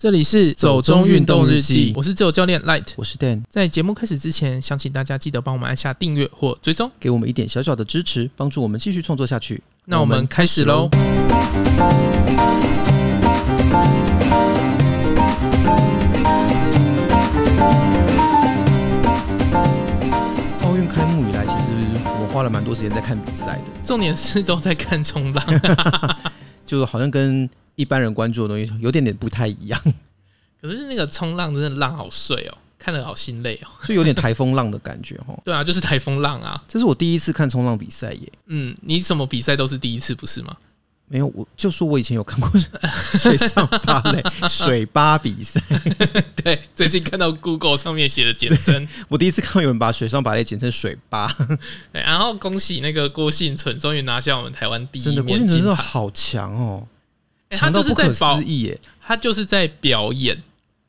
这里是走中运动日记，我是自由教练 Light，我是 Dan。在节目开始之前，想请大家记得帮我们按下订阅或追踪，给我们一点小小的支持，帮助我们继续创作下去。那我们开始喽！奥运开幕以来，其实我花了蛮多时间在看比赛的，重点是都在看冲浪，就好像跟。一般人关注的东西有点点不太一样，可是那个冲浪真的浪好碎哦，看得好心累哦，就有点台风浪的感觉哦。对啊，就是台风浪啊。这是我第一次看冲浪比赛耶。嗯，你什么比赛都是第一次不是吗？没有，我就说我以前有看过水 上芭蕾、水芭比赛。对，最近看到 Google 上面写的简称，我第一次看到有人把水上芭蕾简称水芭。然后恭喜那个郭信存终于拿下我们台湾第一面金真的好强哦。强到不可思议耶！他就是在表演，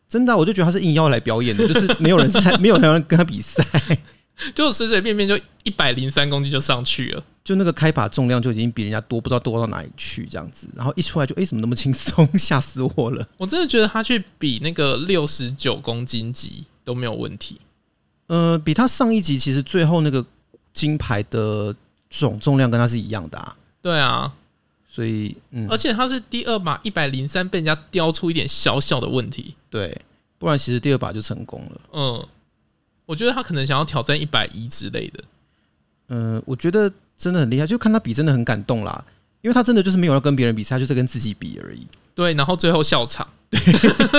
真的，我就觉得他是应邀来表演的，就是没有人赛，没有人跟他比赛，就随随便便就一百零三公斤就上去了，就那个开把重量就已经比人家多，不知道多到哪里去这样子，然后一出来就哎，怎么那么轻松，吓死我了！我真的觉得他去比那个六十九公斤级都没有问题，呃，比他上一集其实最后那个金牌的总重量跟他是一样的啊，对啊。所以，嗯，而且他是第二把一百零三被人家雕出一点小小的问题，对，不然其实第二把就成功了。嗯，我觉得他可能想要挑战一百一之类的。嗯，我觉得真的很厉害，就看他比真的很感动啦，因为他真的就是没有要跟别人比赛，就是跟自己比而已。对，然后最后笑场，对，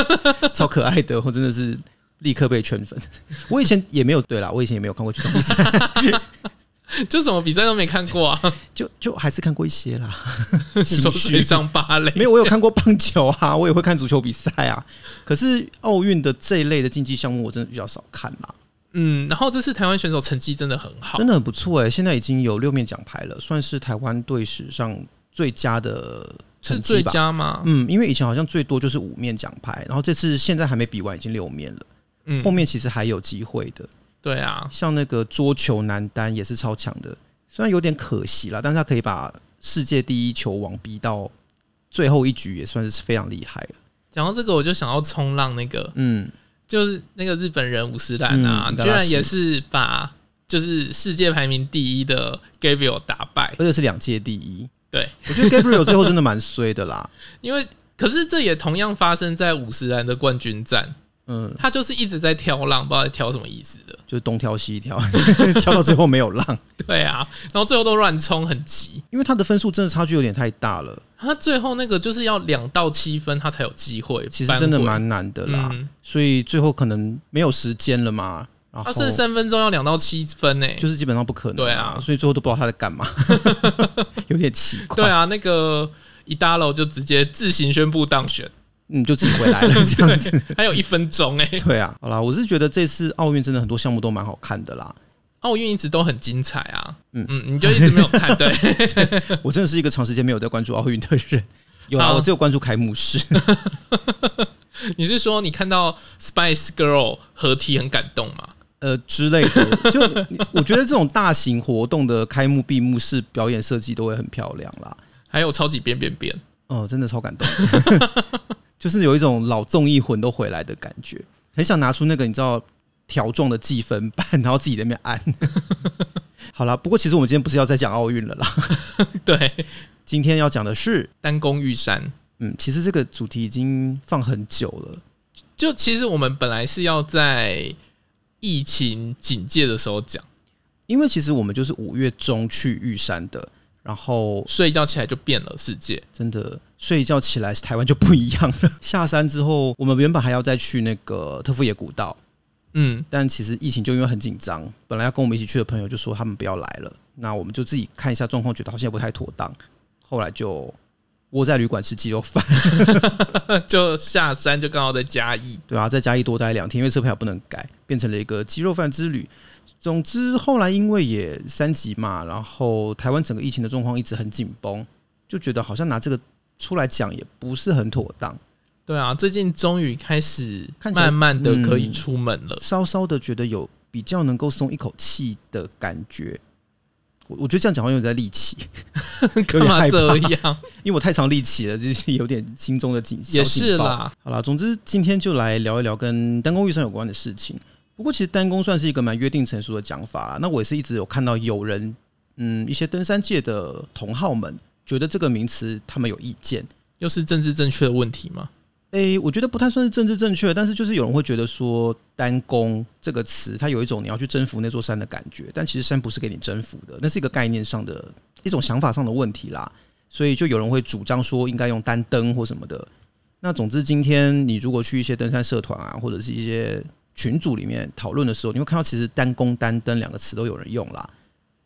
超可爱的，我真的是立刻被圈粉。我以前也没有对啦，我以前也没有看过这种比赛。就什么比赛都没看过啊，就就还是看过一些啦。你说水上芭蕾没有，我有看过棒球啊，我也会看足球比赛啊。可是奥运的这一类的竞技项目，我真的比较少看啦。嗯，然后这次台湾选手成绩真的很好，真的很不错哎、欸。现在已经有六面奖牌了，算是台湾队史上最佳的成绩吧？最佳吗？嗯，因为以前好像最多就是五面奖牌，然后这次现在还没比完，已经六面了。嗯，后面其实还有机会的。对啊，像那个桌球男单也是超强的，虽然有点可惜啦，但是他可以把世界第一球王逼到最后一局，也算是非常厉害了。讲到这个，我就想要冲浪那个，嗯，就是那个日本人五十岚啊，嗯、居然也是把就是世界排名第一的 Gabriel 打败，而且是两届第一。对，我觉得 Gabriel 最后真的蛮衰的啦，因为可是这也同样发生在五十岚的冠军战。嗯，他就是一直在挑浪，不知道在挑什么意思的，就是东挑西挑，挑到最后没有浪。对啊，然后最后都乱冲，很急，因为他的分数真的差距有点太大了。他最后那个就是要两到七分，他才有机会。其实真的蛮难的啦，嗯、所以最后可能没有时间了嘛。他剩三分钟要两到七分呢、欸，就是基本上不可能。对啊，所以最后都不知道他在干嘛，有点奇怪。对啊，那个伊达罗就直接自行宣布当选。嗯，就自己回来了 这样子，还有一分钟哎、欸。对啊，好啦，我是觉得这次奥运真的很多项目都蛮好看的啦。奥运一直都很精彩啊。嗯嗯，你就一直没有看对？对，我真的是一个长时间没有在关注奥运的人。有啊，我只有关注开幕式。你是说你看到 Spice Girl 合体很感动吗？呃之类的。就我觉得这种大型活动的开幕闭幕式表演设计都会很漂亮啦。还有超级变变变哦，真的超感动。就是有一种老综艺魂都回来的感觉，很想拿出那个你知道条状的计分板，然后自己在那边按。好啦，不过其实我们今天不是要再讲奥运了啦。对，今天要讲的是单攻玉山。嗯，其实这个主题已经放很久了。就其实我们本来是要在疫情警戒的时候讲，因为其实我们就是五月中去玉山的。然后睡一觉起来就变了世界，真的睡一觉起来台湾就不一样了。下山之后，我们原本还要再去那个特富野古道，嗯，但其实疫情就因为很紧张，本来要跟我们一起去的朋友就说他们不要来了，那我们就自己看一下状况，觉得好像也不太妥当，后来就窝在旅馆吃鸡肉饭，就下山就刚好在嘉义，对啊，在嘉义多待两天，因为车票不能改，变成了一个鸡肉饭之旅。总之，后来因为也三级嘛，然后台湾整个疫情的状况一直很紧绷，就觉得好像拿这个出来讲也不是很妥当。对啊，最近终于开始慢慢的可以出门了，嗯，稍稍的觉得有比较能够松一口气的感觉。我我觉得这样讲话有点在立起，干嘛这样？因为我太常立起了，就是有点心中的警也是啦。好啦，总之今天就来聊一聊跟单工预算有关的事情。不过其实单工算是一个蛮约定成熟的讲法啦。那我也是一直有看到有人，嗯，一些登山界的同好们觉得这个名词他们有意见，又是政治正确的问题吗？诶、欸，我觉得不太算是政治正确，但是就是有人会觉得说“单攻”这个词，它有一种你要去征服那座山的感觉，但其实山不是给你征服的，那是一个概念上的一种想法上的问题啦。所以就有人会主张说应该用“单登”或什么的。那总之，今天你如果去一些登山社团啊，或者是一些群组里面讨论的时候，你会看到其实“单攻”“单登”两个词都有人用啦。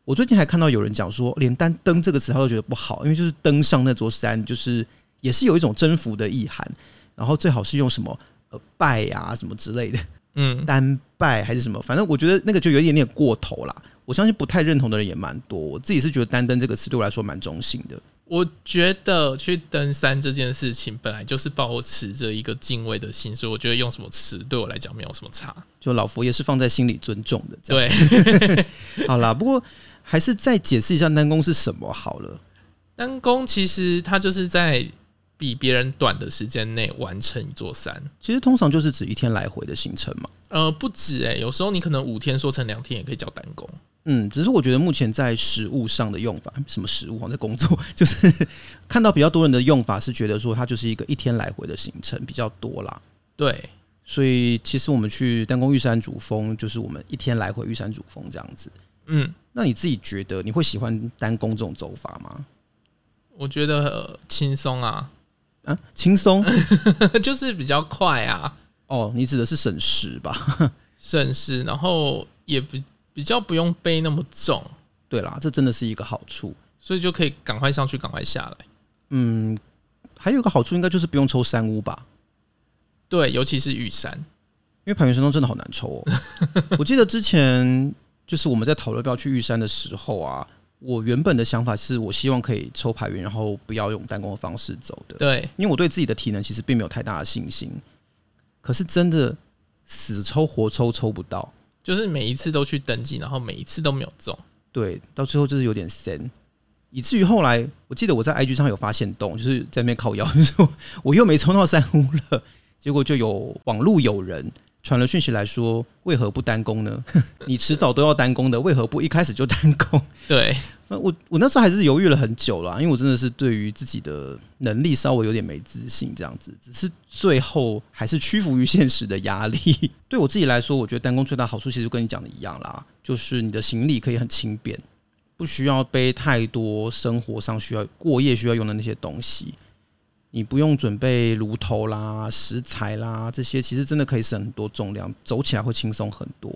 我最近还看到有人讲说，连“单登”这个词他都觉得不好，因为就是登上那座山，就是也是有一种征服的意涵。然后最好是用什么呃拜呀、啊、什么之类的，嗯，单拜还是什么，反正我觉得那个就有一点点过头啦。我相信不太认同的人也蛮多。我自己是觉得“单登”这个词对我来说蛮中性的。我觉得去登山这件事情本来就是保持着一个敬畏的心，所以我觉得用什么词对我来讲没有什么差。就老佛爷是放在心里尊重的。对，好啦，不过还是再解释一下单攻是什么好了。单攻其实它就是在。比别人短的时间内完成一座山，其实通常就是指一天来回的行程嘛。呃，不止诶、欸，有时候你可能五天说成两天也可以叫单攻。嗯，只是我觉得目前在食物上的用法，什么食物啊在工作，就是 看到比较多人的用法是觉得说它就是一个一天来回的行程比较多啦。对，所以其实我们去单攻玉山主峰，就是我们一天来回玉山主峰这样子。嗯，那你自己觉得你会喜欢单攻这种走法吗？我觉得轻松啊。啊，轻松 就是比较快啊。哦，你指的是省时吧？省时，然后也比比较不用背那么重。对啦，这真的是一个好处，所以就可以赶快上去，赶快下来。嗯，还有一个好处应该就是不用抽三屋吧？对，尤其是玉山，因为排云山庄真的好难抽哦。我记得之前就是我们在讨论要不要去玉山的时候啊。我原本的想法是我希望可以抽牌云，然后不要用单攻的方式走的。对，因为我对自己的体能其实并没有太大的信心。可是真的死抽活抽抽不到，就是每一次都去登记，然后每一次都没有中。对，到最后就是有点神，以至于后来我记得我在 IG 上有发现洞，就是在那边靠腰，就是说我又没抽到山屋了，结果就有网路有人。传了讯息来说，为何不单攻呢？你迟早都要单攻的，为何不一开始就单攻？对，我我那时候还是犹豫了很久了，因为我真的是对于自己的能力稍微有点没自信，这样子。只是最后还是屈服于现实的压力。对我自己来说，我觉得单攻最大好处其实跟你讲的一样啦，就是你的行李可以很轻便，不需要背太多生活上需要过夜需要用的那些东西。你不用准备炉头啦、食材啦，这些其实真的可以省很多重量，走起来会轻松很多。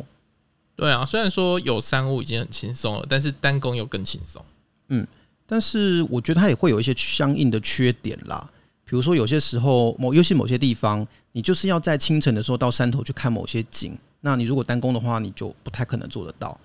对啊，虽然说有山屋已经很轻松了，但是单工又更轻松。嗯，但是我觉得它也会有一些相应的缺点啦。比如说有些时候某尤其某些地方，你就是要在清晨的时候到山头去看某些景，那你如果单工的话，你就不太可能做得到。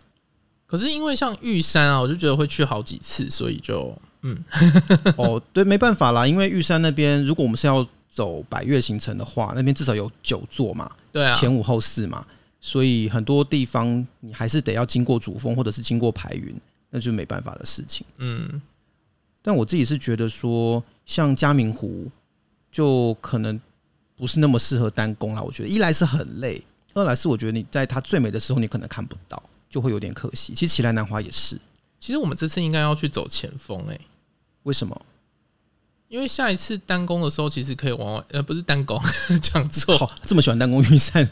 可是因为像玉山啊，我就觉得会去好几次，所以就。嗯，哦，对，没办法啦，因为玉山那边，如果我们是要走百岳行程的话，那边至少有九座嘛，对啊，前五后四嘛，所以很多地方你还是得要经过主峰或者是经过排云，那就没办法的事情。嗯，但我自己是觉得说，像嘉明湖就可能不是那么适合单攻啦。我觉得一来是很累，二来是我觉得你在它最美的时候你可能看不到，就会有点可惜。其实奇来南华也是，其实我们这次应该要去走前锋诶。为什么？因为下一次单攻的时候，其实可以玩玩，呃，不是单攻，讲错，这么喜欢单攻玉山。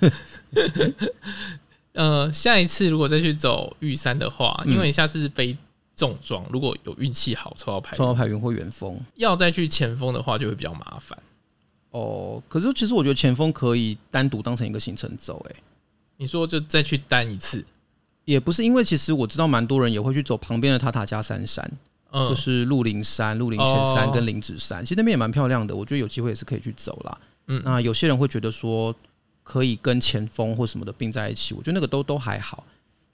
呃，下一次如果再去走玉山的话，因为你下次背重装，如果有运气好抽到牌，抽到牌云或远峰，要再去前锋的话，就会比较麻烦。哦，可是其实我觉得前锋可以单独当成一个行程走，欸。诶，你说就再去单一次，也不是，因为其实我知道蛮多人也会去走旁边的塔塔加三山。就是鹿林山、鹿林前山跟林子山，其实那边也蛮漂亮的，我觉得有机会也是可以去走啦。嗯，那有些人会觉得说可以跟前锋或什么的并在一起，我觉得那个都都还好。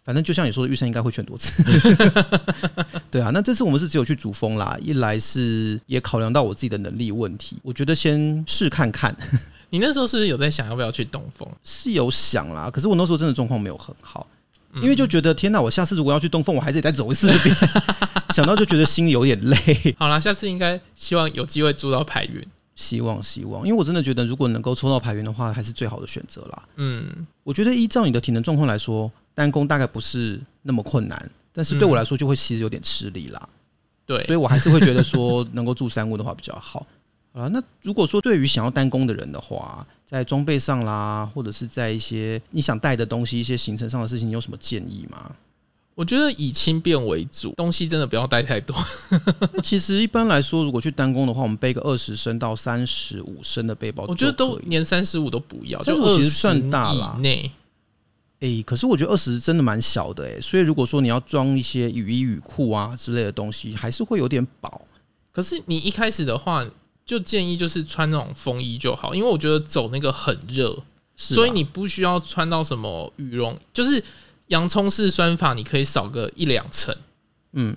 反正就像你说的，玉山应该会去很多次。对啊，那这次我们是只有去主峰啦，一来是也考量到我自己的能力问题，我觉得先试看看。你那时候是不是有在想要不要去东峰？是有想啦，可是我那时候真的状况没有很好。因为就觉得天哪，我下次如果要去东凤，我还是得再走一次这边，想到就觉得心里有点累。好啦，下次应该希望有机会住到排云，希望希望，因为我真的觉得如果能够抽到排云的话，还是最好的选择啦。嗯，我觉得依照你的体能状况来说，单攻大概不是那么困难，但是对我来说就会其实有点吃力啦。对，所以我还是会觉得说能够住山屋的话比较好。啊，那如果说对于想要单攻的人的话，在装备上啦，或者是在一些你想带的东西、一些行程上的事情，你有什么建议吗？我觉得以轻便为主，东西真的不要带太多。那其实一般来说，如果去单攻的话，我们背个二十升到三十五升的背包，我觉得都连三十五都不要，就其实算大了。内，哎，可是我觉得二十真的蛮小的哎，所以如果说你要装一些雨衣、雨裤啊之类的东西，还是会有点饱。可是你一开始的话。就建议就是穿那种风衣就好，因为我觉得走那个很热，所以你不需要穿到什么羽绒，就是洋葱式穿法，你可以少个一两层，嗯，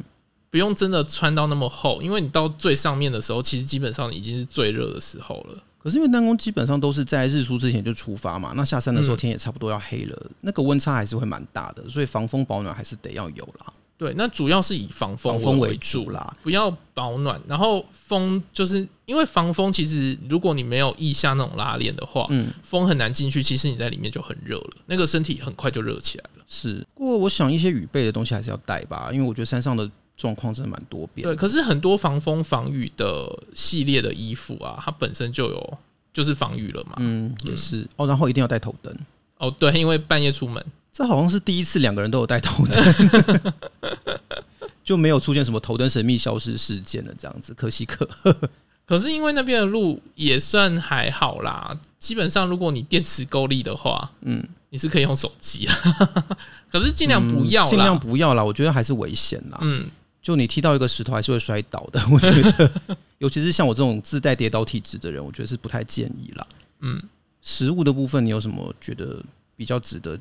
不用真的穿到那么厚，因为你到最上面的时候，其实基本上已经是最热的时候了。可是因为单攻基本上都是在日出之前就出发嘛，那下山的时候天也差不多要黑了，那个温差还是会蛮大的，所以防风保暖还是得要有啦。对，那主要是以防风为主，为主啦，不要保暖。然后风就是因为防风，其实如果你没有腋下那种拉链的话，嗯，风很难进去。其实你在里面就很热了，那个身体很快就热起来了。是，不过我想一些雨备的东西还是要带吧，因为我觉得山上的状况真的蛮多变。对，可是很多防风防雨的系列的衣服啊，它本身就有就是防雨了嘛。嗯，也是。哦，然后一定要带头灯。哦，对，因为半夜出门。这好像是第一次两个人都有带头灯，就没有出现什么头灯神秘消失事件了，这样子可喜可贺。可是因为那边的路也算还好啦，基本上如果你电池够力的话，嗯，你是可以用手机啊。可是尽量不要，尽量不要啦。我觉得还是危险啦。嗯，就你踢到一个石头还是会摔倒的。我觉得，尤其是像我这种自带跌倒体质的人，我觉得是不太建议啦。嗯，食物的部分，你有什么觉得比较值得？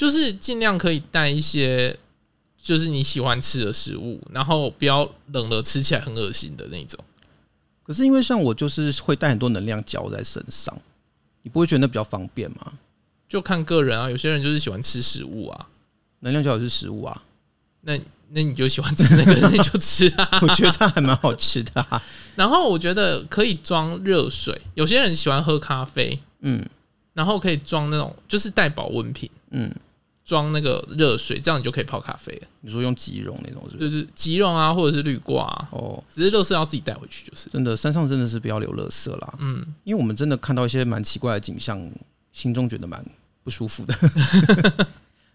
就是尽量可以带一些，就是你喜欢吃的食物，然后不要冷了吃起来很恶心的那种。可是因为像我就是会带很多能量胶在身上，你不会觉得那比较方便吗？就看个人啊，有些人就是喜欢吃食物啊，能量胶也是食物啊。那那你就喜欢吃那个，那就吃啊。我觉得它还蛮好吃的啊。然后我觉得可以装热水，有些人喜欢喝咖啡，嗯，然后可以装那种就是带保温瓶，嗯。装那个热水，这样你就可以泡咖啡了。你说用即溶那种是不是？就是即溶啊，或者是滤挂啊。哦，只是乐色要自己带回去，就是真的。山上真的是不要留乐色啦。嗯，因为我们真的看到一些蛮奇怪的景象，心中觉得蛮不舒服的。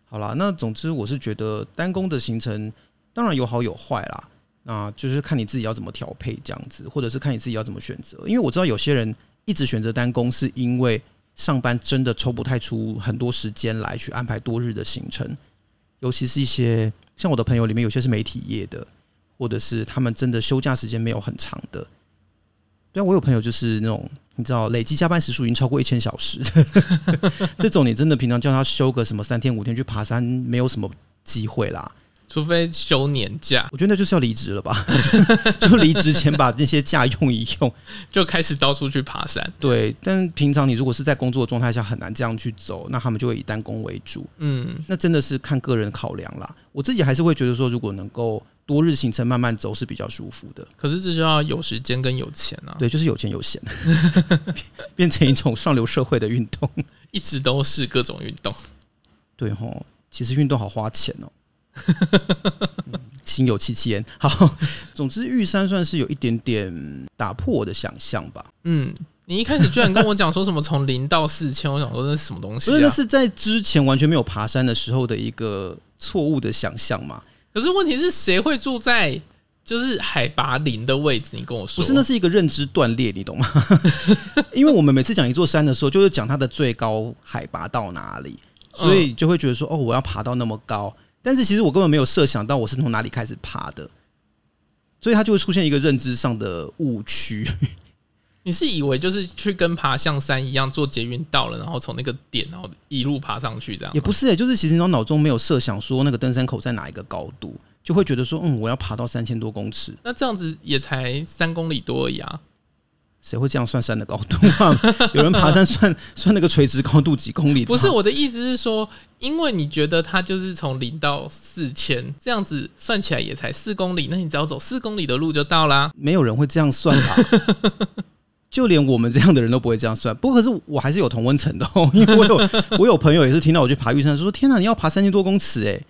好啦，那总之我是觉得单工的行程当然有好有坏啦，那就是看你自己要怎么调配这样子，或者是看你自己要怎么选择。因为我知道有些人一直选择单工，是因为。上班真的抽不太出很多时间来去安排多日的行程，尤其是一些像我的朋友里面，有些是媒体业的，或者是他们真的休假时间没有很长的。对啊，我有朋友就是那种你知道，累计加班时数已经超过一千小时，这种你真的平常叫他休个什么三天五天去爬山，没有什么机会啦。除非休年假，我觉得那就是要离职了吧？就离职前把那些假用一用，就开始到处去爬山。对，但平常你如果是在工作状态下，很难这样去走，那他们就会以单工为主。嗯，那真的是看个人考量啦。我自己还是会觉得说，如果能够多日行程慢慢走是比较舒服的。可是这就要有时间跟有钱啊。对，就是有钱有闲，变成一种上流社会的运动，一直都是各种运动。对吼，其实运动好花钱哦。心有戚戚焉。好，总之玉山算是有一点点打破我的想象吧。嗯，你一开始居然跟我讲说什么从零到四千，我想说那是什么东西？那是在之前完全没有爬山的时候的一个错误的想象嘛。可是问题是谁会住在就是海拔零的位置？你跟我说，不是，那是一个认知断裂，你懂吗？因为我们每次讲一座山的时候，就是讲它的最高海拔到哪里，所以就会觉得说，哦，我要爬到那么高。但是其实我根本没有设想到我是从哪里开始爬的，所以它就会出现一个认知上的误区。你是以为就是去跟爬象山一样，坐捷运到了，然后从那个点，然后一路爬上去这样？也不是诶、欸，就是其实你脑中没有设想说那个登山口在哪一个高度，就会觉得说，嗯，我要爬到三千多公尺，那这样子也才三公里多而已啊。谁会这样算山的高度啊？有人爬山算 算那个垂直高度几公里？不是，我的意思是说，因为你觉得它就是从零到四千这样子算起来也才四公里，那你只要走四公里的路就到啦。没有人会这样算吧？就连我们这样的人都不会这样算。不过可是我还是有同温层的哦，因为我有我有朋友也是听到我去爬玉山，说天哪，你要爬三千多公尺诶。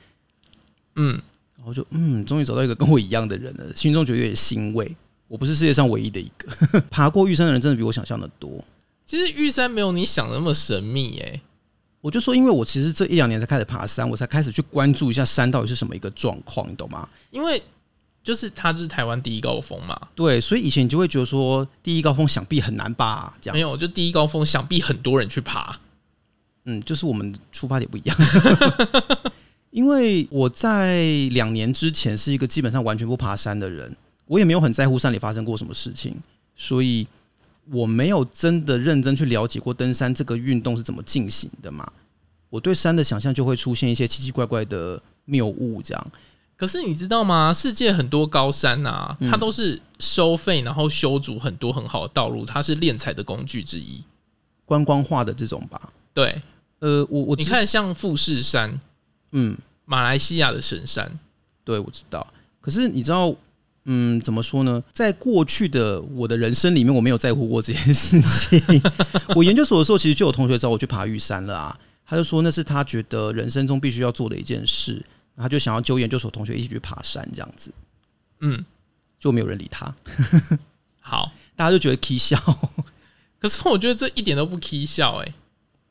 嗯，然后就嗯，终于找到一个跟我一样的人了，心中觉得有点欣慰。我不是世界上唯一的一个 爬过玉山的人，真的比我想象的多。其实玉山没有你想的那么神秘诶。我就说，因为我其实这一两年才开始爬山，我才开始去关注一下山到底是什么一个状况，你懂吗？因为就是它就是台湾第一高峰嘛。对，所以以前你就会觉得说，第一高峰想必很难吧？这样没有，就第一高峰想必很多人去爬。嗯，就是我们出发点不一样。因为我在两年之前是一个基本上完全不爬山的人。我也没有很在乎山里发生过什么事情，所以我没有真的认真去了解过登山这个运动是怎么进行的嘛。我对山的想象就会出现一些奇奇怪怪的谬误，这样。可是你知道吗？世界很多高山啊，它都是收费，然后修筑很多很好的道路，它是敛财的工具之一，观光化的这种吧。对，呃，我我你看像富士山，嗯，马来西亚的神山，对，我知道。可是你知道？嗯，怎么说呢？在过去的我的人生里面，我没有在乎过这件事情。我研究所的时候，其实就有同学找我去爬玉山了啊。他就说那是他觉得人生中必须要做的一件事，他就想要揪研究所同学一起去爬山这样子。嗯，就没有人理他。好，大家就觉得 k 笑。可是我觉得这一点都不 k 笑哎。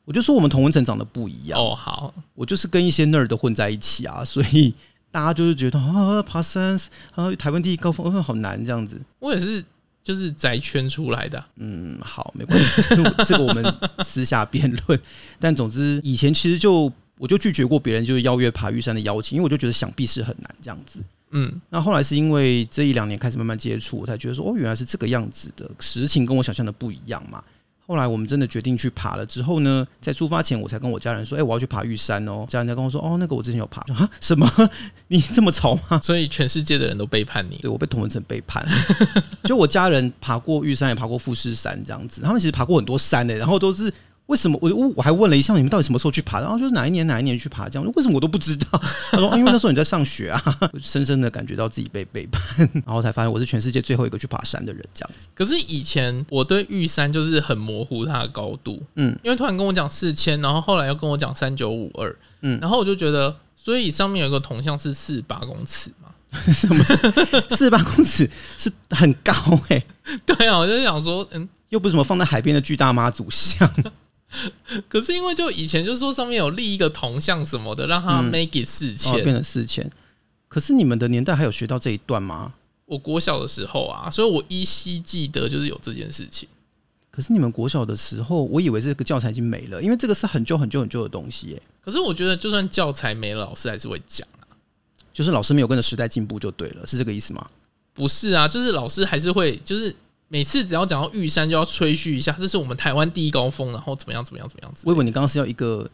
我就说我们同文层长得不一样哦。好，我就是跟一些 nerd 混在一起啊，所以。大家就是觉得啊，爬山啊，台湾第一高峰，嗯，好难这样子。我也是，就是宅圈出来的。嗯，好，没关系，这个我们私下辩论。但总之，以前其实就我就拒绝过别人就是邀约爬玉山的邀请，因为我就觉得想必是很难这样子。嗯，那后来是因为这一两年开始慢慢接触，我才觉得说，哦，原来是这个样子的，实情跟我想象的不一样嘛。后来我们真的决定去爬了之后呢，在出发前我才跟我家人说：“哎，我要去爬玉山哦。”家人才跟我说：“哦，那个我之前有爬。”啊，什么？你这么吵吗？所以全世界的人都背叛你？对，我被同文成背叛。就我家人爬过玉山，也爬过富士山，这样子。他们其实爬过很多山的，然后都是。为什么我我我还问了一下你们到底什么时候去爬？然后就是哪一年哪一年去爬这样？为什么我都不知道？他说：“因为那时候你在上学啊。”深深的感觉到自己被背叛，然后才发现我是全世界最后一个去爬山的人这样子。可是以前我对玉山就是很模糊它的高度，嗯，因为突然跟我讲四千，然后后来又跟我讲三九五二，嗯，然后我就觉得，所以上面有一个铜像是四八公尺嘛？什么四八公尺是很高哎、欸？对啊，我就想说，嗯，又不是什么放在海边的巨大妈祖像。可是因为就以前就是说上面有立一个铜像什么的，让他 make it 四千、嗯哦、变成四千。可是你们的年代还有学到这一段吗？我国小的时候啊，所以我依稀记得就是有这件事情。可是你们国小的时候，我以为这个教材已经没了，因为这个是很旧很旧很旧的东西耶。可是我觉得就算教材没了，老师还是会讲啊。就是老师没有跟着时代进步就对了，是这个意思吗？不是啊，就是老师还是会就是。每次只要讲到玉山，就要吹嘘一下，这是我们台湾第一高峰，然后怎么样怎么样怎么样子。我以为你刚刚是要一个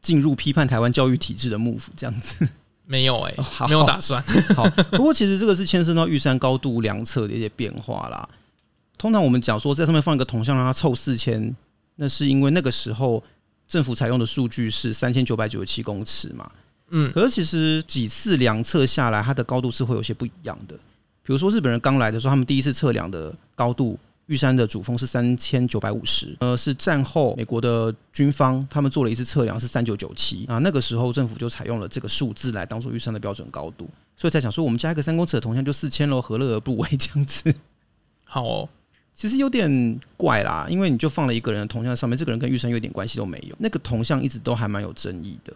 进入批判台湾教育体制的幕府这样子，没有哎、欸，没有打算。好，不过其实这个是牵涉到玉山高度量测的一些变化啦。通常我们讲说在上面放一个铜像让它凑四千，那是因为那个时候政府采用的数据是三千九百九十七公尺嘛。嗯，可是其实几次量测下来，它的高度是会有些不一样的。比如说日本人刚来的时候，他们第一次测量的高度，玉山的主峰是三千九百五十。呃，是战后美国的军方他们做了一次测量是三九九七啊，那个时候政府就采用了这个数字来当做玉山的标准高度，所以才想说我们加一个三公尺的铜像就四千喽，何乐而不为这样子？好哦，其实有点怪啦，因为你就放了一个人的铜像在上面，这个人跟玉山有一点关系都没有，那个铜像一直都还蛮有争议的。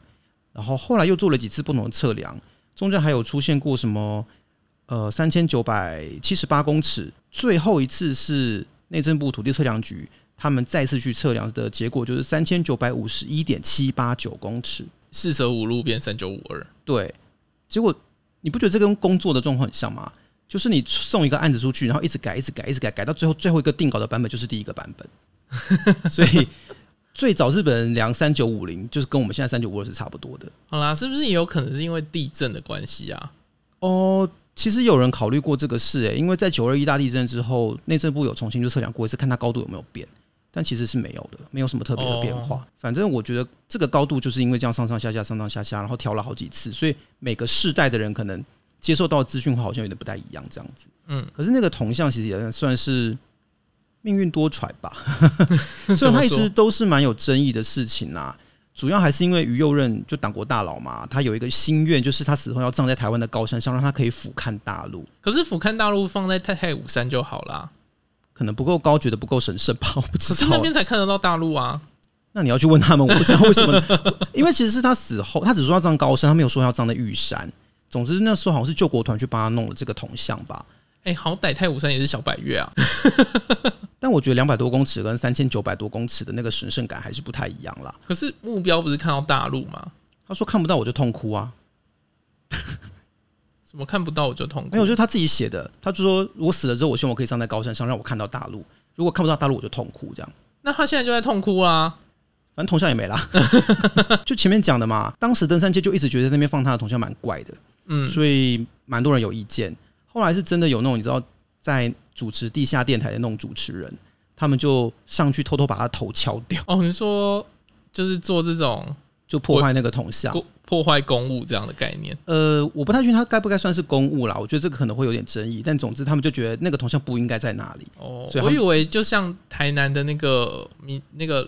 然后后来又做了几次不同的测量，中间还有出现过什么？呃，三千九百七十八公尺，最后一次是内政部土地测量局他们再次去测量的结果，就是三千九百五十一点七八九公尺，四舍五入变三九五二。对，结果你不觉得这跟工作的状况很像吗？就是你送一个案子出去，然后一直改，一直改，一直改，改到最后最后一个定稿的版本就是第一个版本。所以最早日本人量三九五零，就是跟我们现在三九五二是差不多的。好啦，是不是也有可能是因为地震的关系啊？哦。其实有人考虑过这个事，诶，因为在九二一大地震之后，内政部有重新就测量过一次，看它高度有没有变，但其实是没有的，没有什么特别的变化。哦、反正我觉得这个高度就是因为这样上上下下、上上下下，然后调了好几次，所以每个世代的人可能接受到的资讯好像有点不太一样，这样子。嗯，可是那个铜像其实也算是命运多舛吧，虽然它一直都是蛮有争议的事情啊。主要还是因为于右任就党国大佬嘛，他有一个心愿，就是他死后要葬在台湾的高山上，让他可以俯瞰大陆。可是俯瞰大陆放在太太武山就好啦，可能不够高，觉得不够神圣吧？我不知道。可是那边才看得到大陆啊。那你要去问他们，我不知道为什么。因为其实是他死后，他只说要葬高山，他没有说要葬在玉山。总之那时候好像是救国团去帮他弄了这个铜像吧。哎、欸，好歹太武山也是小百岳啊。但我觉得两百多公尺跟三千九百多公尺的那个神圣感还是不太一样啦。可是目标不是看到大陆吗？他说看不到我就痛哭啊。什么看不到我就痛哭？没有，就是他自己写的。他就说我死了之后，我希望我可以站在高山上，让我看到大陆。如果看不到大陆，我就痛哭。这样。那他现在就在痛哭啊。反正铜像也没了。就前面讲的嘛，当时登山界就一直觉得那边放他的铜像蛮怪的。嗯，所以蛮多人有意见。后来是真的有那种你知道在。主持地下电台的那种主持人，他们就上去偷偷把他头敲掉。哦，你说就是做这种就破坏那个铜像，破坏公物这样的概念？呃，我不太确定他该不该算是公物啦。我觉得这个可能会有点争议。但总之，他们就觉得那个铜像不应该在那里。哦，所以我以为就像台南的那个米那个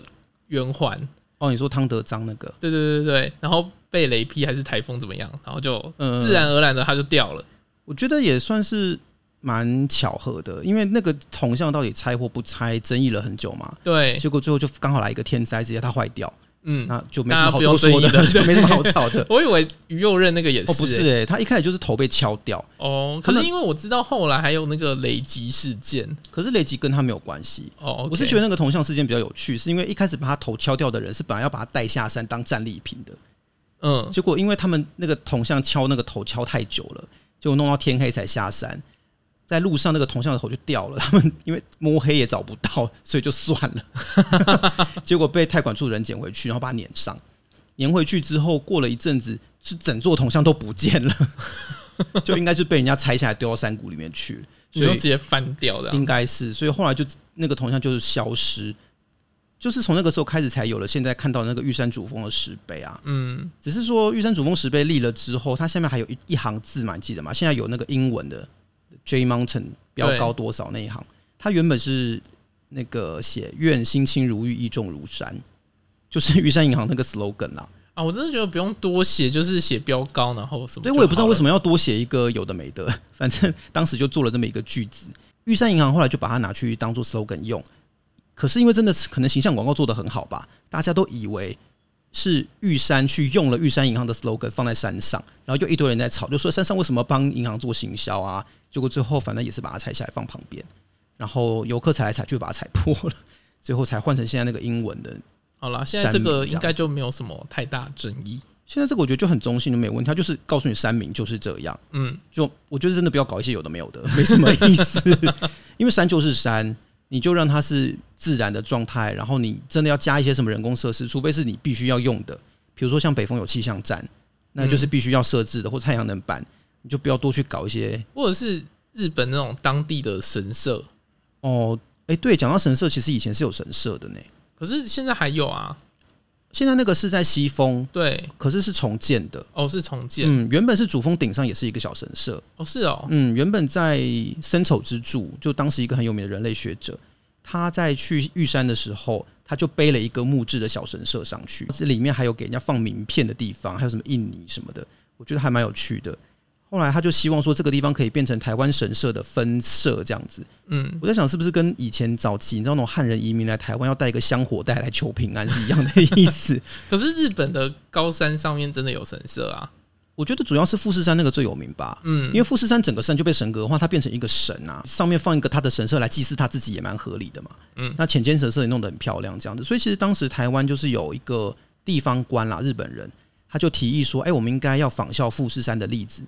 圆环。哦，你说汤德章那个？对对对对，然后被雷劈还是台风怎么样？然后就自然而然的它就掉了。我觉得也算是。蛮巧合的，因为那个铜像到底拆或不拆，争议了很久嘛。对，结果最后就刚好来一个天灾，直接它坏掉。嗯，那就没什么好多说的，就没什么好吵的。我以为于右任那个也是、欸，哦，不是哎、欸，他一开始就是头被敲掉。哦，可是因为我知道后来还有那个雷击事件，可是雷击跟他没有关系。哦，okay、我是觉得那个铜像事件比较有趣，是因为一开始把他头敲掉的人是本来要把他带下山当战利品的。嗯，结果因为他们那个铜像敲那个头敲太久了，结果弄到天黑才下山。在路上，那个铜像的头就掉了。他们因为摸黑也找不到，所以就算了。结果被太管处的人捡回去，然后把它粘上。粘回去之后，过了一阵子，是整座铜像都不见了，就应该是被人家拆下来丢到山谷里面去了，所以直接翻掉的。应该是，所以后来就那个铜像就是消失，就是从那个时候开始才有了现在看到那个玉山主峰的石碑啊。嗯，只是说玉山主峰石碑立了之后，它下面还有一一行字嘛，你记得吗？现在有那个英文的。J Mountain 标高多少那一行，它原本是那个写“愿心清如玉，意重如山”，就是玉山银行那个 slogan 啦。啊，我真的觉得不用多写，就是写标高，然后什么。对，我也不知道为什么要多写一个有的没的，反正当时就做了这么一个句子。玉山银行后来就把它拿去当做 slogan 用，可是因为真的可能形象广告做得很好吧，大家都以为。是玉山去用了玉山银行的 slogan 放在山上，然后就一堆人在吵，就说山上为什么帮银行做行销啊？结果最后反正也是把它拆下来放旁边，然后游客踩来踩去把它踩破了，最后才换成现在那个英文的。好了，现在这个应该就没有什么太大争议。现在这个我觉得就很中性，就没有问题。他就是告诉你山名就是这样。嗯，就我觉得真的不要搞一些有的没有的，没什么意思。因为山就是山。你就让它是自然的状态，然后你真的要加一些什么人工设施，除非是你必须要用的，比如说像北风有气象站，那就是必须要设置的，或太阳能板，你就不要多去搞一些，或者是日本那种当地的神社。哦，哎，对，讲到神社，其实以前是有神社的呢，可是现在还有啊。现在那个是在西峰，对，可是是重建的哦，是重建。嗯，原本是主峰顶上也是一个小神社哦，是哦，嗯，原本在森丑之柱，就当时一个很有名的人类学者，他在去玉山的时候，他就背了一个木质的小神社上去，这里面还有给人家放名片的地方，还有什么印泥什么的，我觉得还蛮有趣的。后来他就希望说，这个地方可以变成台湾神社的分社这样子。嗯，我在想是不是跟以前早期你知道那种汉人移民来台湾要带一个香火袋来求平安是一样的意思？可是日本的高山上面真的有神社啊？我觉得主要是富士山那个最有名吧。嗯，因为富士山整个山就被神格化，它变成一个神啊，上面放一个他的神社来祭祀他自己也蛮合理的嘛。嗯，那浅间神社也弄得很漂亮这样子，所以其实当时台湾就是有一个地方官啦，日本人他就提议说，哎，我们应该要仿效富士山的例子。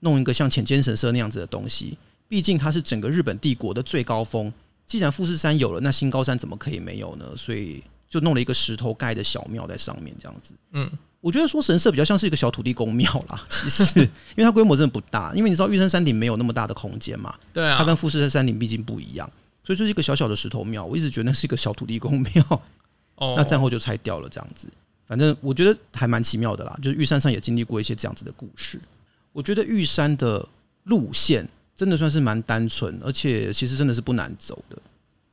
弄一个像浅间神社那样子的东西，毕竟它是整个日本帝国的最高峰。既然富士山有了，那新高山怎么可以没有呢？所以就弄了一个石头盖的小庙在上面，这样子。嗯，我觉得说神社比较像是一个小土地公庙啦，其实，因为它规模真的不大，因为你知道玉山山顶没有那么大的空间嘛，对啊，它跟富士山山顶毕竟不一样，所以就是一个小小的石头庙。我一直觉得那是一个小土地公庙，哦，那战后就拆掉了这样子。反正我觉得还蛮奇妙的啦，就是玉山上也经历过一些这样子的故事。我觉得玉山的路线真的算是蛮单纯，而且其实真的是不难走的，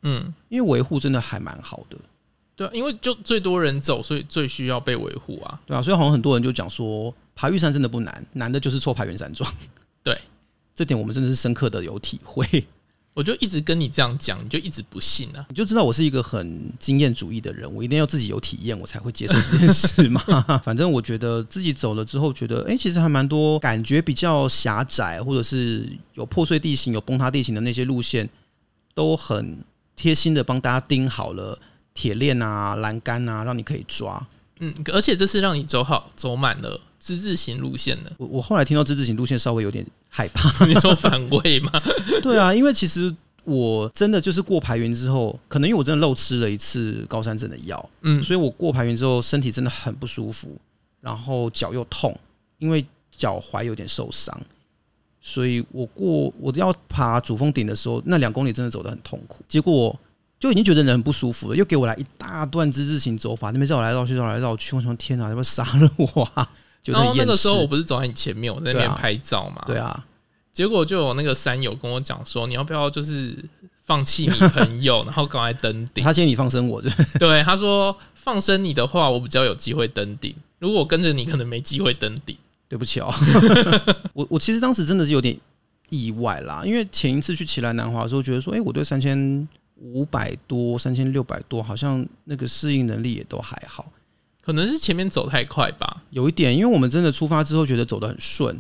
嗯，因为维护真的还蛮好的。对啊，因为就最多人走，所以最需要被维护啊。对啊，所以好像很多人就讲说，爬玉山真的不难，难的就是错爬圆山庄。对，这点我们真的是深刻的有体会。我就一直跟你这样讲，你就一直不信啊。你就知道我是一个很经验主义的人，我一定要自己有体验，我才会接受这件事嘛。反正我觉得自己走了之后，觉得哎、欸，其实还蛮多感觉比较狭窄，或者是有破碎地形、有崩塌地形的那些路线，都很贴心的帮大家钉好了。铁链啊，栏杆啊，让你可以抓。嗯，而且这次让你走好走满了之字形路线的。我我后来听到之字形路线，稍微有点害怕。你说反胃吗？对啊，因为其实我真的就是过排云之后，可能因为我真的漏吃了一次高山症的药，嗯，所以我过排云之后身体真的很不舒服，然后脚又痛，因为脚踝有点受伤，所以我过我要爬主峰顶的时候，那两公里真的走得很痛苦。结果。就已经觉得人很不舒服了，又给我来一大段之字形走法，那边绕来绕去，绕来绕去，我想天哪，要不要杀了我啊？然后那个时候我不是走在你前面，我在那边拍照嘛。对啊，结果就有那个山友跟我讲说，你要不要就是放弃你朋友，然后赶快登顶？他建议你放生我，对，他说放生你的话，我比较有机会登顶。如果我跟着你，可能没机会登顶。对不起哦，我我其实当时真的是有点意外啦，因为前一次去奇莱南华的时候，觉得说，哎，我对三千。五百多，三千六百多，好像那个适应能力也都还好，可能是前面走太快吧。有一点，因为我们真的出发之后觉得走得很顺，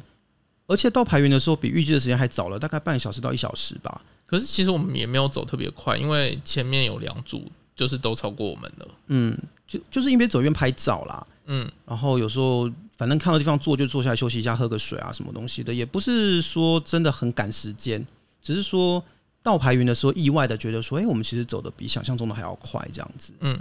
而且到排云的时候比预计的时间还早了，大概半个小时到一小时吧。可是其实我们也没有走特别快，因为前面有两组就是都超过我们了。嗯，就就是一边走一边拍照啦。嗯，然后有时候反正看到地方坐就坐下来休息一下，喝个水啊什么东西的，也不是说真的很赶时间，只是说。到排云的时候，意外的觉得说：“哎、欸，我们其实走的比想象中的还要快，这样子。”嗯，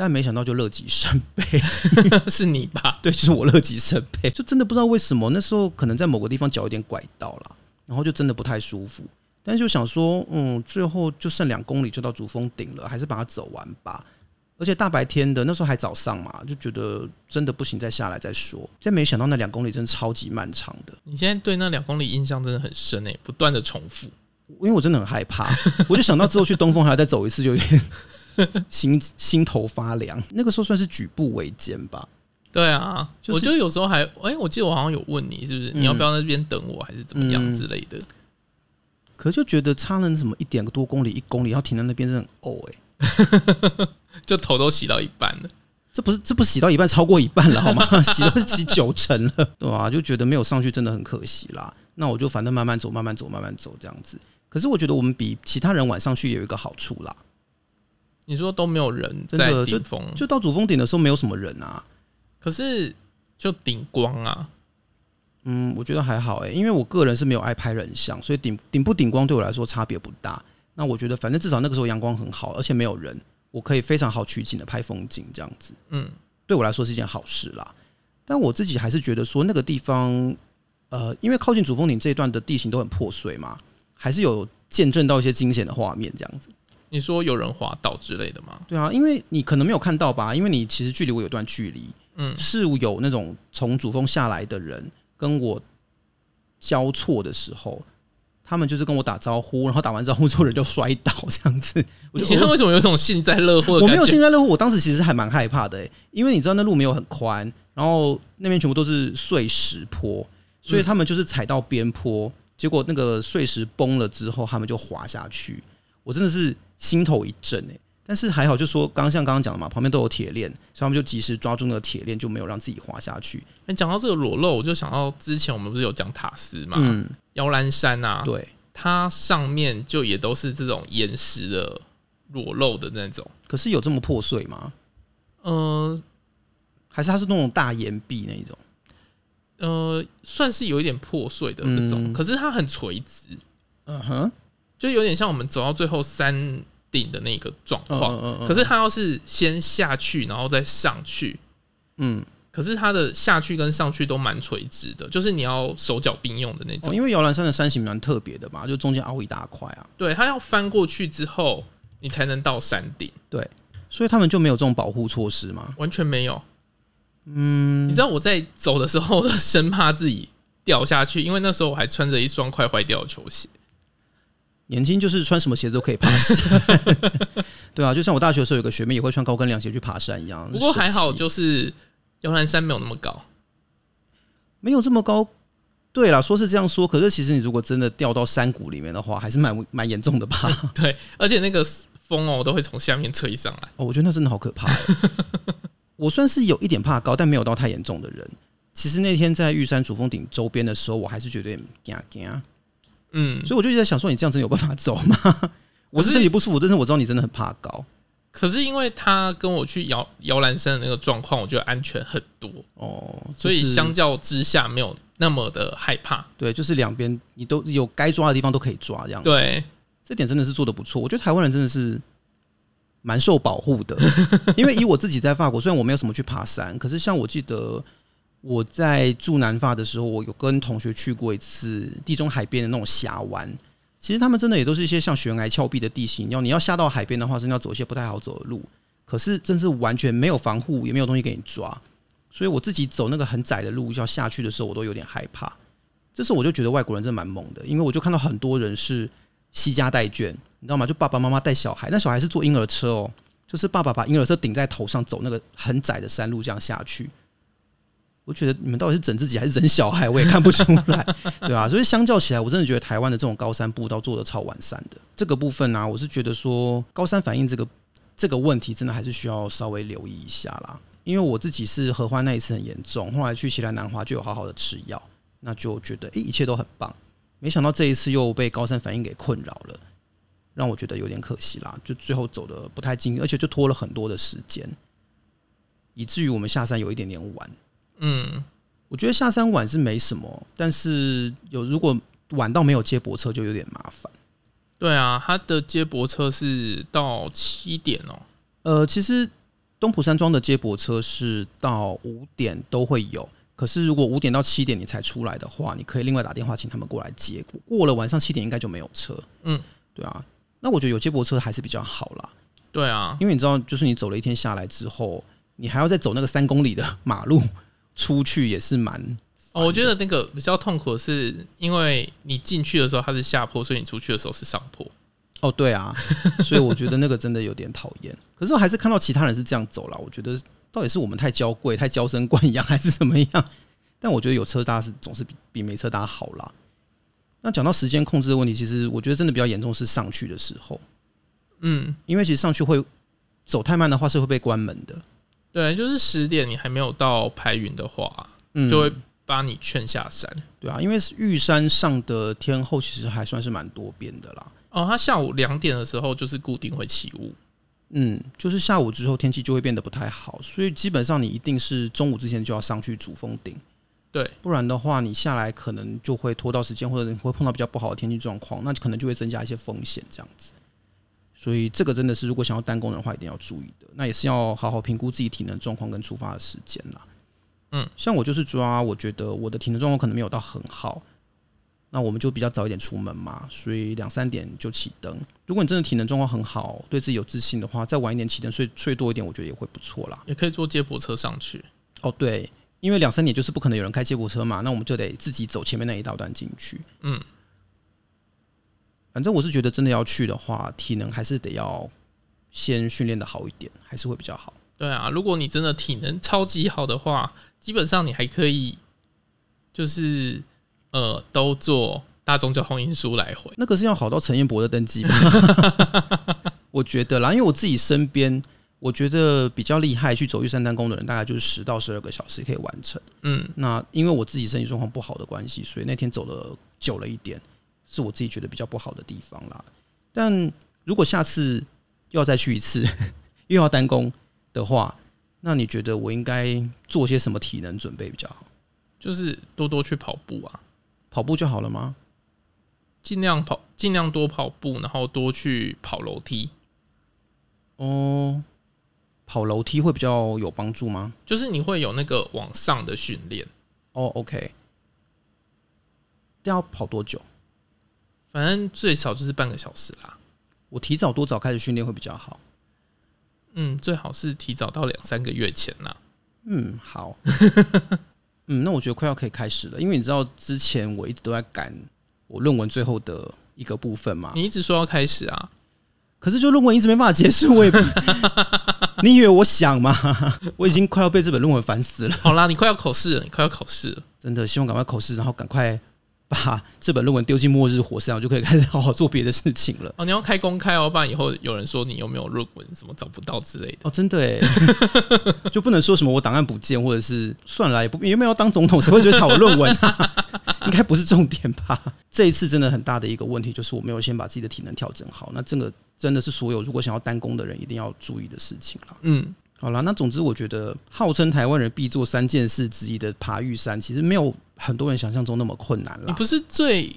但没想到就乐极生悲，是你吧？对，就是我乐极生悲，就真的不知道为什么那时候可能在某个地方脚有点拐到了，然后就真的不太舒服。但是就想说，嗯，最后就剩两公里就到主峰顶了，还是把它走完吧。而且大白天的那时候还早上嘛，就觉得真的不行，再下来再说。但没想到那两公里真的超级漫长的。你现在对那两公里印象真的很深诶，不断的重复。因为我真的很害怕，我就想到之后去东峰还要再走一次，就有点 心心头发凉。那个时候算是举步维艰吧。对啊，就是、我觉得有时候还哎、欸，我记得我好像有问你，是不是、嗯、你要不要在那边等我，还是怎么样之类的？嗯、可是就觉得差了什么一点多公里、一公里，要停在那边，是很呕哎，就头都洗到一半了。这不是这不是洗到一半，超过一半了好吗？洗都洗九成了，对吧、啊？就觉得没有上去，真的很可惜啦。那我就反正慢慢走，慢慢走，慢慢走这样子。可是我觉得我们比其他人晚上去有一个好处啦。你说都没有人在顶峰，就到主峰顶的时候没有什么人啊。可是就顶光啊。嗯，我觉得还好哎、欸，因为我个人是没有爱拍人像，所以顶顶不顶光对我来说差别不大。那我觉得反正至少那个时候阳光很好，而且没有人，我可以非常好取景的拍风景这样子。嗯，对我来说是一件好事啦。但我自己还是觉得说那个地方，呃，因为靠近主峰顶这一段的地形都很破碎嘛。还是有见证到一些惊险的画面，这样子。你说有人滑倒之类的吗？对啊，因为你可能没有看到吧，因为你其实距离我有段距离，嗯，是有那种从主峰下来的人跟我交错的时候，他们就是跟我打招呼，然后打完招呼之后人就摔倒这样子。你现在为什么有种幸灾乐祸？我没有幸灾乐祸，我当时其实还蛮害怕的，欸，因为你知道那路没有很宽，然后那边全部都是碎石坡，所以他们就是踩到边坡。结果那个碎石崩了之后，他们就滑下去，我真的是心头一震哎！但是还好，就说刚像刚刚讲的嘛，旁边都有铁链，所以他们就及时抓住那个铁链，就没有让自己滑下去。哎，讲到这个裸露，我就想到之前我们不是有讲塔斯嘛，嗯，摇篮山啊，对，它上面就也都是这种岩石的裸露的那种。可是有这么破碎吗？呃，还是它是那种大岩壁那一种？呃，算是有一点破碎的这种，嗯、可是它很垂直，嗯哼，就有点像我们走到最后山顶的那个状况。嗯嗯嗯、可是它要是先下去，然后再上去，嗯，可可是它的下去跟上去都蛮垂直的，就是你要手脚并用的那种。哦、因为摇篮山的山形蛮特别的嘛，就中间凹一大块啊。对，它要翻过去之后，你才能到山顶。对，所以他们就没有这种保护措施吗？完全没有。嗯，你知道我在走的时候，生怕自己掉下去，因为那时候我还穿着一双快坏掉的球鞋。年轻就是穿什么鞋子都可以爬山，对啊，就像我大学的时候有个学妹也会穿高跟凉鞋去爬山一样。不过还好，就是摇篮山没有那么高，没有这么高。对啦，说是这样说，可是其实你如果真的掉到山谷里面的话，还是蛮蛮严重的吧？对，而且那个风哦，都会从下面吹上来。哦，我觉得那真的好可怕。我算是有一点怕高，但没有到太严重的人。其实那天在玉山主峰顶周边的时候，我还是觉得有点惊惊。嗯，所以我就一直在想说，你这样真有办法走吗？我是身体不舒服，但是我知道你真的很怕高。可是因为他跟我去摇摇篮山的那个状况，我觉得安全很多哦，所以相较之下没有那么的害怕。对，就是两边你都有该抓的地方都可以抓，这样子。对，这点真的是做的不错。我觉得台湾人真的是蛮受保护的，因为以我自己在法国，虽然我没有什么去爬山，可是像我记得。我在住南法的时候，我有跟同学去过一次地中海边的那种峡湾。其实他们真的也都是一些像悬崖峭壁的地形，要你要下到海边的话，真的要走一些不太好走的路。可是真是完全没有防护，也没有东西给你抓，所以我自己走那个很窄的路要下去的时候，我都有点害怕。这时候我就觉得外国人真的蛮猛的，因为我就看到很多人是携家带眷，你知道吗？就爸爸妈妈带小孩，那小孩是坐婴儿车哦，就是爸爸把婴儿车顶在头上走那个很窄的山路这样下去。我觉得你们到底是整自己还是整小孩，我也看不出来，对啊，所以相较起来，我真的觉得台湾的这种高山步道做得超完善的。这个部分呢、我是觉得说高山反应这个这个问题，真的还是需要稍微留意一下啦。因为我自己是合欢那一次很严重，后来去奇莱南华就有好好的吃药，那就觉得诶一切都很棒。没想到这一次又被高山反应给困扰了，让我觉得有点可惜啦。就最后走的不太近，而且就拖了很多的时间，以至于我们下山有一点点晚。嗯，我觉得下山晚是没什么，但是有如果晚到没有接驳车就有点麻烦。对啊，他的接驳车是到七点哦。呃，其实东浦山庄的接驳车是到五点都会有，可是如果五点到七点你才出来的话，你可以另外打电话请他们过来接。过了晚上七点应该就没有车。嗯，对啊，那我觉得有接驳车还是比较好啦。对啊，因为你知道，就是你走了一天下来之后，你还要再走那个三公里的马路。出去也是蛮哦，我觉得那个比较痛苦的是，因为你进去的时候它是下坡，所以你出去的时候是上坡。哦，对啊，所以我觉得那个真的有点讨厌。可是我还是看到其他人是这样走了，我觉得到底是我们太娇贵、太娇生惯养，还是怎么样？但我觉得有车搭是总是比比没车搭好啦。那讲到时间控制的问题，其实我觉得真的比较严重是上去的时候，嗯，因为其实上去会走太慢的话是会被关门的。对，就是十点，你还没有到排云的话，嗯，就会把你劝下山。对啊，因为玉山上的天后其实还算是蛮多变的啦。哦，它下午两点的时候就是固定会起雾，嗯，就是下午之后天气就会变得不太好，所以基本上你一定是中午之前就要上去主峰顶，对，不然的话你下来可能就会拖到时间，或者你会碰到比较不好的天气状况，那可能就会增加一些风险，这样子。所以这个真的是，如果想要单功能的话，一定要注意的。那也是要好好评估自己体能状况跟出发的时间啦。嗯，像我就是抓，我觉得我的体能状况可能没有到很好，那我们就比较早一点出门嘛，所以两三点就起灯。如果你真的体能状况很好，对自己有自信的话，再晚一点起灯，睡睡多一点，我觉得也会不错啦。也可以坐接驳车上去。哦，对，因为两三点就是不可能有人开接驳车嘛，那我们就得自己走前面那一大段进去。嗯。反正我是觉得，真的要去的话，体能还是得要先训练的好一点，还是会比较好。对啊，如果你真的体能超级好的话，基本上你还可以，就是呃，都坐大众交通运输来回。那个是要好到陈彦博的等级吗？我觉得啦，因为我自己身边，我觉得比较厉害去走玉山单攻的人，大概就是十到十二个小时可以完成。嗯，那因为我自己身体状况不好的关系，所以那天走了久了一点。是我自己觉得比较不好的地方啦，但如果下次又要再去一次，又要单攻的话，那你觉得我应该做些什么体能准备比较好？就是多多去跑步啊，跑步就好了吗？尽量跑，尽量多跑步，然后多去跑楼梯。哦，跑楼梯会比较有帮助吗？就是你会有那个往上的训练。哦，OK。要跑多久？反正最少就是半个小时啦。我提早多早开始训练会比较好？嗯，最好是提早到两三个月前啦。嗯，好。嗯，那我觉得快要可以开始了，因为你知道之前我一直都在赶我论文最后的一个部分嘛。你一直说要开始啊，可是就论文一直没办法结束，我也不。你以为我想吗？我已经快要被这本论文烦死了。好啦，你快要考试了，你快要考试了，真的希望赶快考试，然后赶快把这本论文丢进末日火山，我就可以开始好好做别的事情了。哦，你要开公开哦，不然以后有人说你有没有论文，怎么找不到之类的。哦，真的哎，就不能说什么我档案不见，或者是算了，也不也没有当总统，谁会觉得我论文啊？应该不是重点吧？这一次真的很大的一个问题，就是我没有先把自己的体能调整好。那这个。真的是所有如果想要单攻的人一定要注意的事情了。嗯，好啦，那总之我觉得号称台湾人必做三件事之一的爬玉山，其实没有很多人想象中那么困难了。你不是最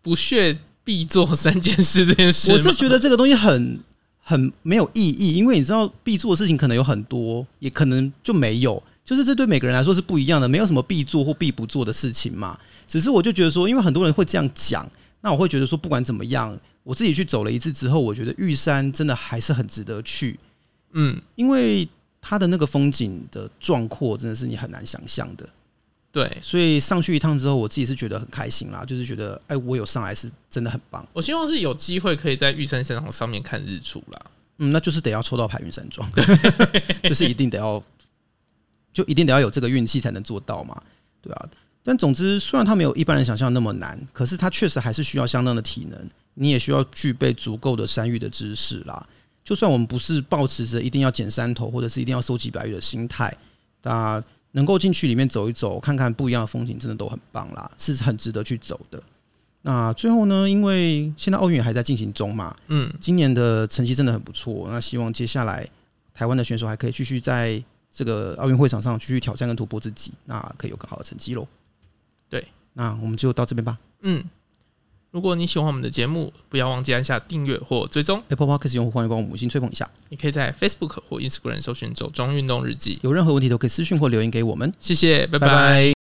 不屑必做三件事这件事？我是觉得这个东西很很没有意义，因为你知道必做的事情可能有很多，也可能就没有，就是这对每个人来说是不一样的，没有什么必做或必不做的事情嘛。只是我就觉得说，因为很多人会这样讲，那我会觉得说，不管怎么样。我自己去走了一次之后，我觉得玉山真的还是很值得去，嗯，因为它的那个风景的壮阔真的是你很难想象的，对，所以上去一趟之后，我自己是觉得很开心啦，就是觉得哎，我有上来是真的很棒。我希望是有机会可以在玉山山上上面看日出啦，嗯，那就是得要抽到排云山庄，就是一定得要，就一定得要有这个运气才能做到嘛，对啊。但总之，虽然它没有一般人想象那么难，可是它确实还是需要相当的体能。你也需要具备足够的山域的知识啦。就算我们不是抱持着一定要捡山头，或者是一定要收集白玉的心态，那能够进去里面走一走，看看不一样的风景，真的都很棒啦，是很值得去走的。那最后呢，因为现在奥运还在进行中嘛，嗯，今年的成绩真的很不错。那希望接下来台湾的选手还可以继续在这个奥运会场上继续挑战跟突破自己，那可以有更好的成绩喽。对，那我们就到这边吧。嗯。如果你喜欢我们的节目，不要忘记按下订阅或追踪。Apple Podcast 用户欢迎帮我们五星吹捧一下。你可以在 Facebook 或 Instagram 搜寻“走中运动日记”。有任何问题都可以私讯或留言给我们。谢谢，拜拜。拜拜。